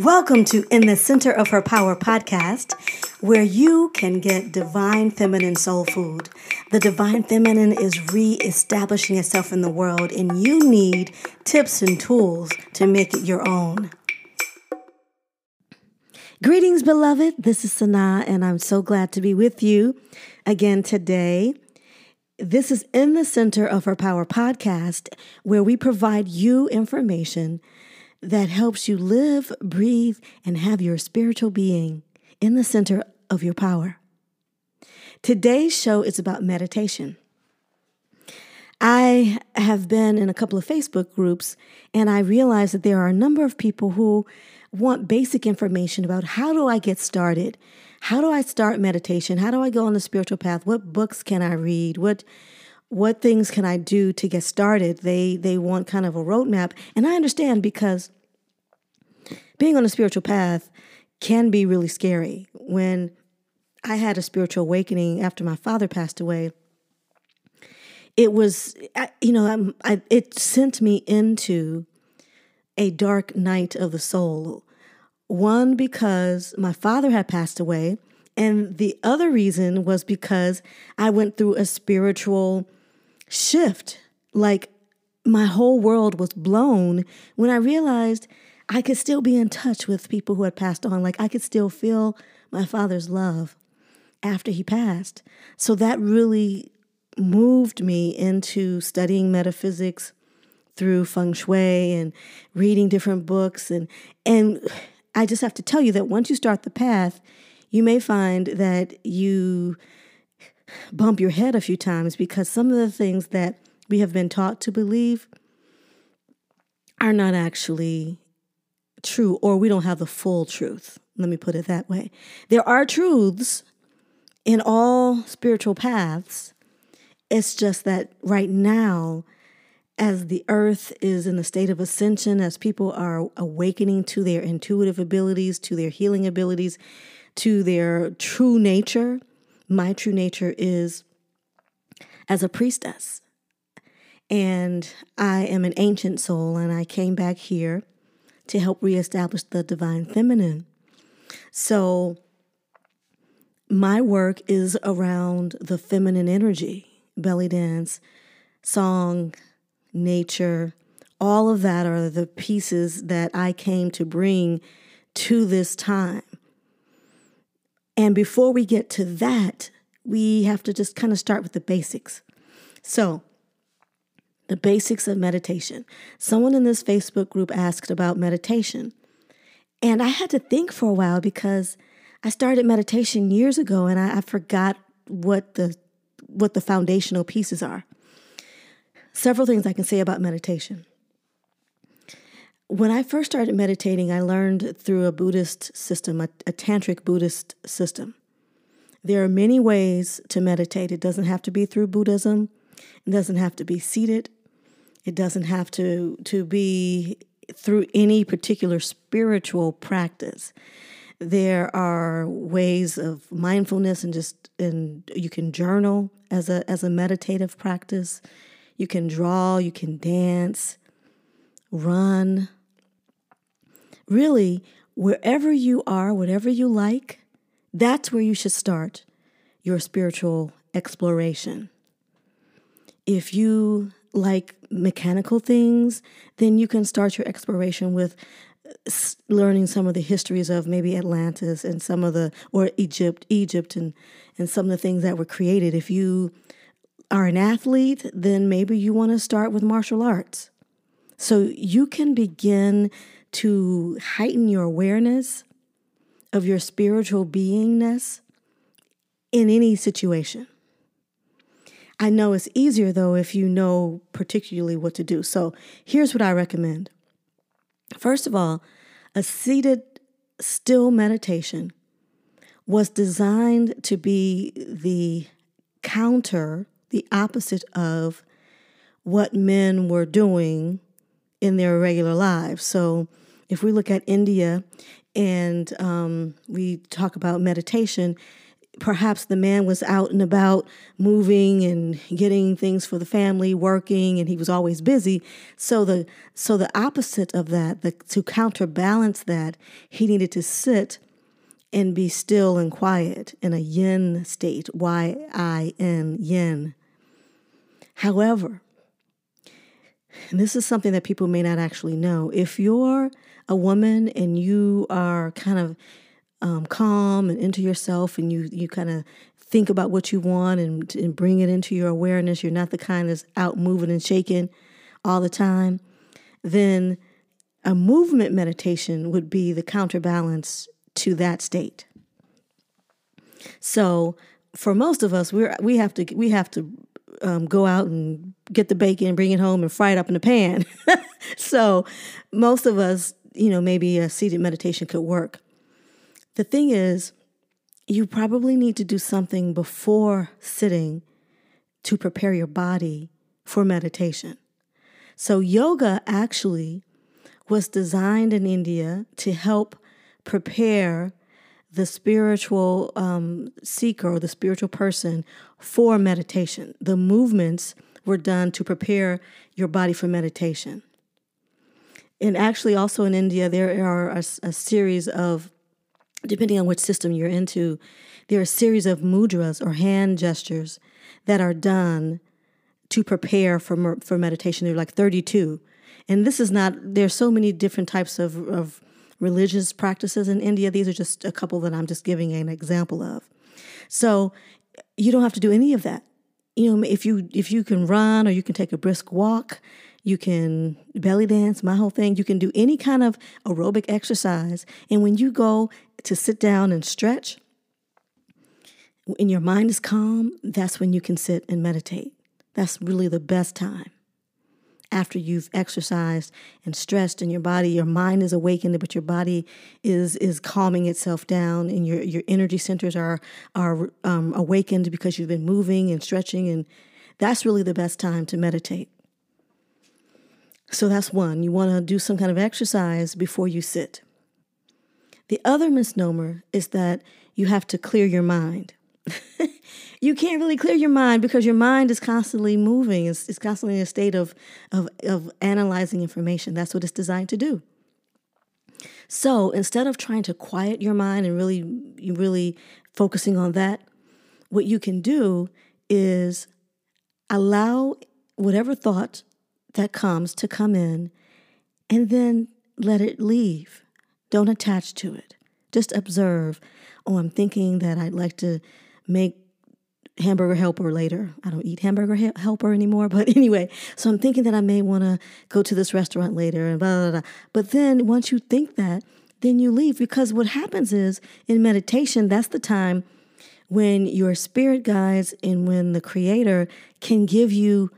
Welcome to In the Center of Her Power podcast, where you can get divine feminine soul food. The divine feminine is re establishing itself in the world, and you need tips and tools to make it your own. Greetings, beloved. This is Sanaa, and I'm so glad to be with you again today. This is In the Center of Her Power podcast, where we provide you information that helps you live, breathe, and have your spiritual being in the center of your power. Today's show is about meditation. I have been in a couple of Facebook groups and I realize that there are a number of people who want basic information about how do I get started? How do I start meditation? How do I go on the spiritual path? What books can I read? What what things can I do to get started? They they want kind of a roadmap, and I understand because being on a spiritual path can be really scary. When I had a spiritual awakening after my father passed away, it was you know I, it sent me into a dark night of the soul. One because my father had passed away, and the other reason was because I went through a spiritual shift. Like my whole world was blown when I realized I could still be in touch with people who had passed on. Like I could still feel my father's love after he passed. So that really moved me into studying metaphysics through feng shui and reading different books and and I just have to tell you that once you start the path, you may find that you bump your head a few times because some of the things that we have been taught to believe are not actually true, or we don't have the full truth. Let me put it that way. There are truths in all spiritual paths. It's just that right now, as the earth is in a state of ascension, as people are awakening to their intuitive abilities, to their healing abilities, to their true nature, my true nature is as a priestess. And I am an ancient soul, and I came back here to help reestablish the divine feminine. So, my work is around the feminine energy, belly dance, song, nature, all of that are the pieces that I came to bring to this time. And before we get to that, we have to just kind of start with the basics. So, the basics of meditation. Someone in this Facebook group asked about meditation. And I had to think for a while because I started meditation years ago and I, I forgot what the what the foundational pieces are. Several things I can say about meditation. When I first started meditating, I learned through a Buddhist system, a, a tantric Buddhist system. There are many ways to meditate. It doesn't have to be through Buddhism. It doesn't have to be seated. It doesn't have to, to be through any particular spiritual practice. There are ways of mindfulness and just and you can journal as a as a meditative practice. You can draw, you can dance, run. Really, wherever you are, whatever you like, that's where you should start your spiritual exploration. If you like mechanical things, then you can start your exploration with learning some of the histories of maybe Atlantis and some of the or Egypt, Egypt and and some of the things that were created. If you are an athlete, then maybe you want to start with martial arts. So you can begin to heighten your awareness of your spiritual beingness in any situation. I know it's easier though if you know particularly what to do. So here's what I recommend. First of all, a seated still meditation was designed to be the counter, the opposite of what men were doing in their regular lives. So if we look at India and um, we talk about meditation, perhaps the man was out and about moving and getting things for the family working and he was always busy. So the so the opposite of that the, to counterbalance that he needed to sit and be still and quiet in a yin state y i n yin. However and this is something that people may not actually know if you're a woman and you are kind of um, calm and into yourself and you you kind of think about what you want and, and bring it into your awareness you're not the kind that's out moving and shaking all the time then a movement meditation would be the counterbalance to that state. So for most of us we're we have to we have to um, go out and get the bacon and bring it home and fry it up in the pan. So most of us you know maybe a seated meditation could work the thing is, you probably need to do something before sitting to prepare your body for meditation. So, yoga actually was designed in India to help prepare the spiritual um, seeker or the spiritual person for meditation. The movements were done to prepare your body for meditation. And actually, also in India, there are a, a series of depending on which system you're into, there are a series of mudras or hand gestures that are done to prepare for for meditation. There are like 32, and this is not. There's so many different types of, of religious practices in India. These are just a couple that I'm just giving an example of. So you don't have to do any of that. You know, if you if you can run or you can take a brisk walk, you can belly dance, my whole thing. You can do any kind of aerobic exercise. And when you go to sit down and stretch, and your mind is calm, that's when you can sit and meditate. That's really the best time. After you've exercised and stressed and your body, your mind is awakened, but your body is is calming itself down, and your your energy centers are are um, awakened because you've been moving and stretching, and that's really the best time to meditate. So that's one. You want to do some kind of exercise before you sit. The other misnomer is that you have to clear your mind. you can't really clear your mind because your mind is constantly moving. It's, it's constantly in a state of, of, of analyzing information. That's what it's designed to do. So instead of trying to quiet your mind and really, really focusing on that, what you can do is allow whatever thought that comes to come in and then let it leave. Don't attach to it. Just observe. Oh, I'm thinking that I'd like to make hamburger helper later. I don't eat hamburger helper anymore, but anyway, so I'm thinking that I may want to go to this restaurant later and blah, blah, blah. But then once you think that, then you leave because what happens is in meditation, that's the time when your spirit guides and when the creator can give you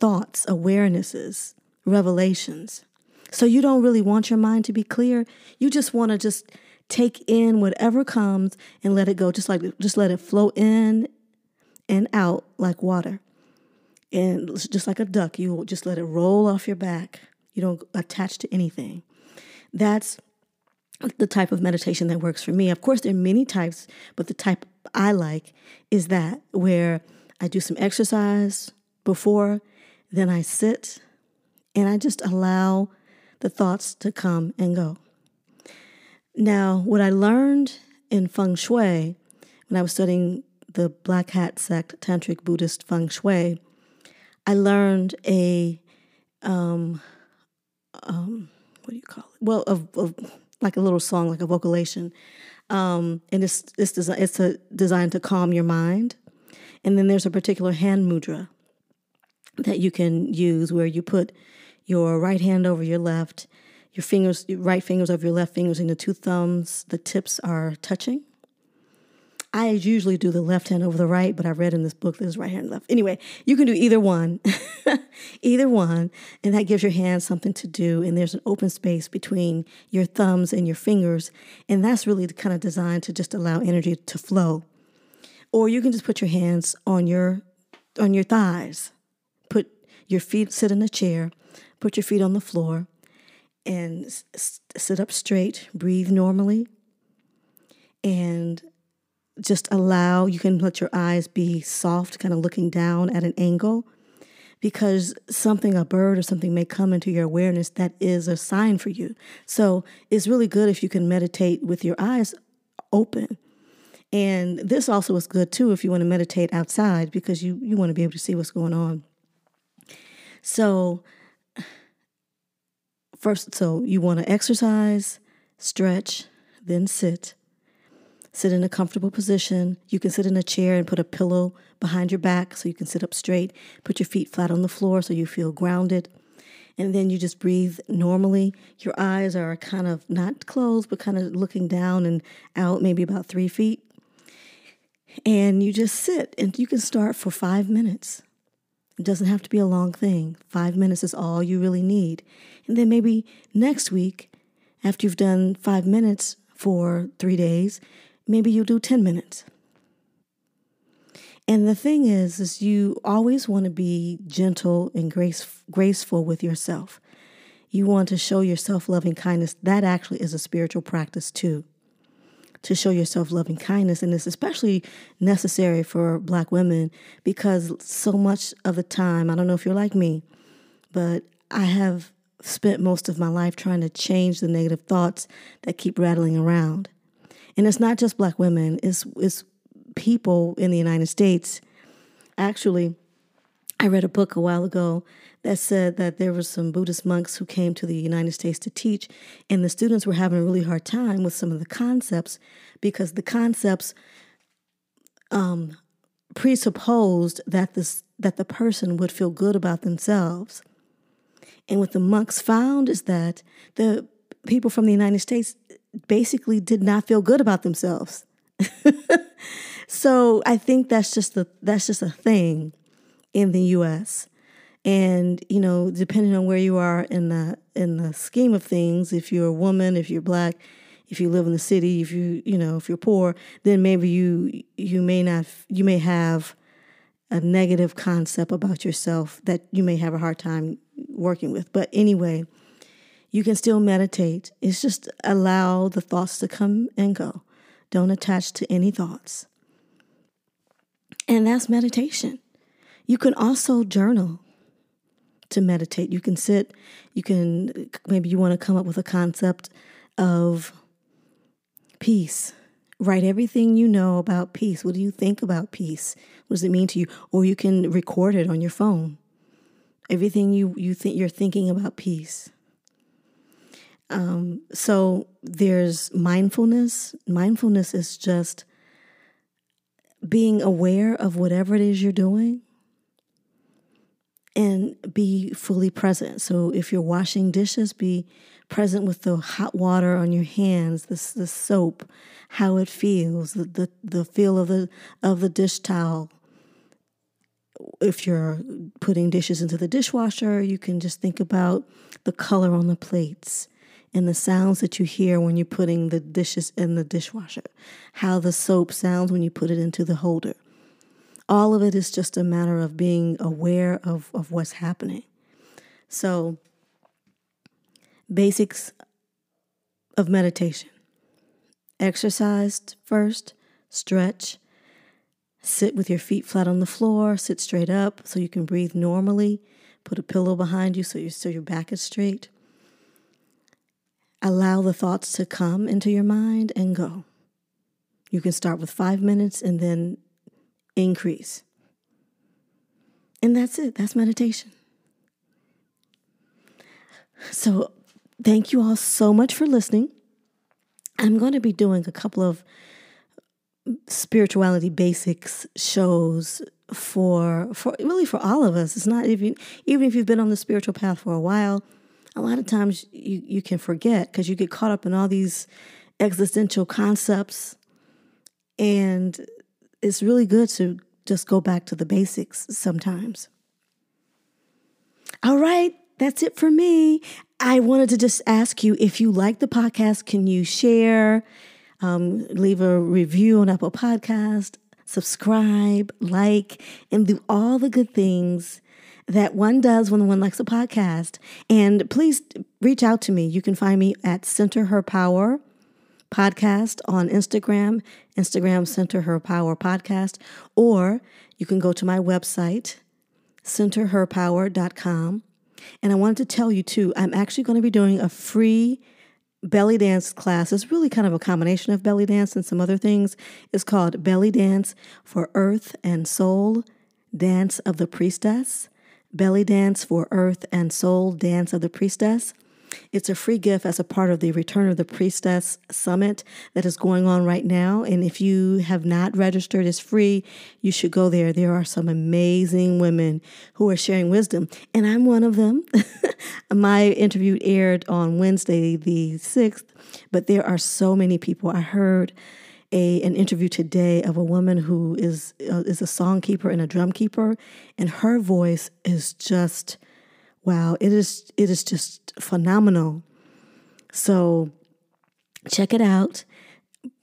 thoughts, awarenesses, revelations. So you don't really want your mind to be clear. You just want to just take in whatever comes and let it go. Just like just let it flow in and out like water. And just like a duck, you just let it roll off your back. You don't attach to anything. That's the type of meditation that works for me. Of course, there are many types, but the type I like is that where I do some exercise before then I sit and I just allow the thoughts to come and go. Now, what I learned in feng shui when I was studying the Black Hat sect, Tantric Buddhist feng shui, I learned a, um, um, what do you call it? Well, of, of like a little song, like a vocalization. Um, and it's, it's, desi- it's a, designed to calm your mind. And then there's a particular hand mudra that you can use where you put your right hand over your left, your fingers, your right fingers over your left fingers, and the two thumbs, the tips are touching. I usually do the left hand over the right, but I read in this book there's right hand left. Anyway, you can do either one, either one, and that gives your hand something to do. And there's an open space between your thumbs and your fingers, and that's really kind of designed to just allow energy to flow. Or you can just put your hands on your on your thighs your feet, sit in a chair, put your feet on the floor, and s- sit up straight, breathe normally, and just allow, you can let your eyes be soft, kind of looking down at an angle because something, a bird or something may come into your awareness that is a sign for you. So it's really good if you can meditate with your eyes open. And this also is good too if you want to meditate outside because you, you want to be able to see what's going on. So, first, so you want to exercise, stretch, then sit. Sit in a comfortable position. You can sit in a chair and put a pillow behind your back so you can sit up straight. Put your feet flat on the floor so you feel grounded. And then you just breathe normally. Your eyes are kind of not closed, but kind of looking down and out, maybe about three feet. And you just sit and you can start for five minutes. It doesn't have to be a long thing. Five minutes is all you really need. And then maybe next week, after you've done five minutes for three days, maybe you'll do 10 minutes. And the thing is, is you always want to be gentle and grace, graceful with yourself. You want to show yourself loving kindness. That actually is a spiritual practice too. To show yourself loving kindness, and it's especially necessary for Black women because so much of the time, I don't know if you're like me, but I have spent most of my life trying to change the negative thoughts that keep rattling around. And it's not just black women, it's, it's people in the United States. Actually, I read a book a while ago that said that there were some Buddhist monks who came to the United States to teach, and the students were having a really hard time with some of the concepts because the concepts um, presupposed that this that the person would feel good about themselves. And what the monks found is that the people from the United States basically did not feel good about themselves. so I think that's just a that's just a thing in the US. And you know, depending on where you are in the in the scheme of things, if you're a woman, if you're black, if you live in the city, if you you know, if you're poor, then maybe you you may not you may have a negative concept about yourself that you may have a hard time working with. But anyway, you can still meditate. It's just allow the thoughts to come and go. Don't attach to any thoughts. And that's meditation. You can also journal to meditate. You can sit, you can, maybe you want to come up with a concept of peace. Write everything you know about peace. What do you think about peace? What does it mean to you? Or you can record it on your phone. Everything you, you think you're thinking about peace. Um, so there's mindfulness. Mindfulness is just being aware of whatever it is you're doing and be fully present. So if you're washing dishes, be present with the hot water on your hands, the, the soap, how it feels, the, the, the feel of the of the dish towel. If you're putting dishes into the dishwasher, you can just think about the color on the plates and the sounds that you hear when you're putting the dishes in the dishwasher, how the soap sounds when you put it into the holder. All of it is just a matter of being aware of, of what's happening. So, basics of meditation exercise first, stretch, sit with your feet flat on the floor, sit straight up so you can breathe normally, put a pillow behind you so, you, so your back is straight Allow the thoughts to come into your mind and go. You can start with five minutes and then increase. And that's it. That's meditation. So, thank you all so much for listening. I'm going to be doing a couple of spirituality basics shows for for really for all of us. It's not even even if you've been on the spiritual path for a while, a lot of times you, you can forget because you get caught up in all these existential concepts. And it's really good to just go back to the basics sometimes. All right, that's it for me. I wanted to just ask you if you like the podcast, can you share, um, leave a review on Apple Podcast, subscribe, like, and do all the good things that one does when one likes a podcast. And please reach out to me. You can find me at Center Her Power podcast on Instagram, Instagram Center Her Power Podcast, or you can go to my website, centerherpower.com. And I wanted to tell you too, I'm actually going to be doing a free belly dance class. It's really kind of a combination of belly dance and some other things. It's called Belly Dance for Earth and Soul Dance of the Priestess. Belly Dance for Earth and Soul Dance of the Priestess. It's a free gift as a part of the Return of the Priestess Summit that is going on right now. And if you have not registered, it's free. You should go there. There are some amazing women who are sharing wisdom, and I'm one of them. My interview aired on Wednesday, the 6th, but there are so many people. I heard a an interview today of a woman who is uh, is a song keeper and a drum keeper, and her voice is just wow, it is it is just phenomenal. So check it out.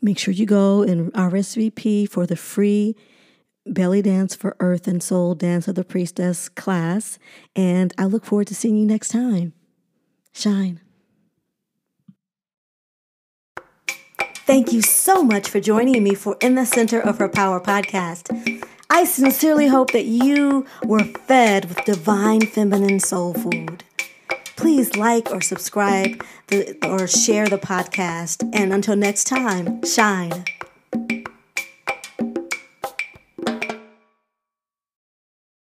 Make sure you go and RSVP for the free Belly Dance for Earth and Soul Dance of the Priestess class. And I look forward to seeing you next time. Shine. Thank you so much for joining me for In the Center of Her Power podcast. I sincerely hope that you were fed with divine feminine soul food. Please like or subscribe the, or share the podcast. And until next time, shine.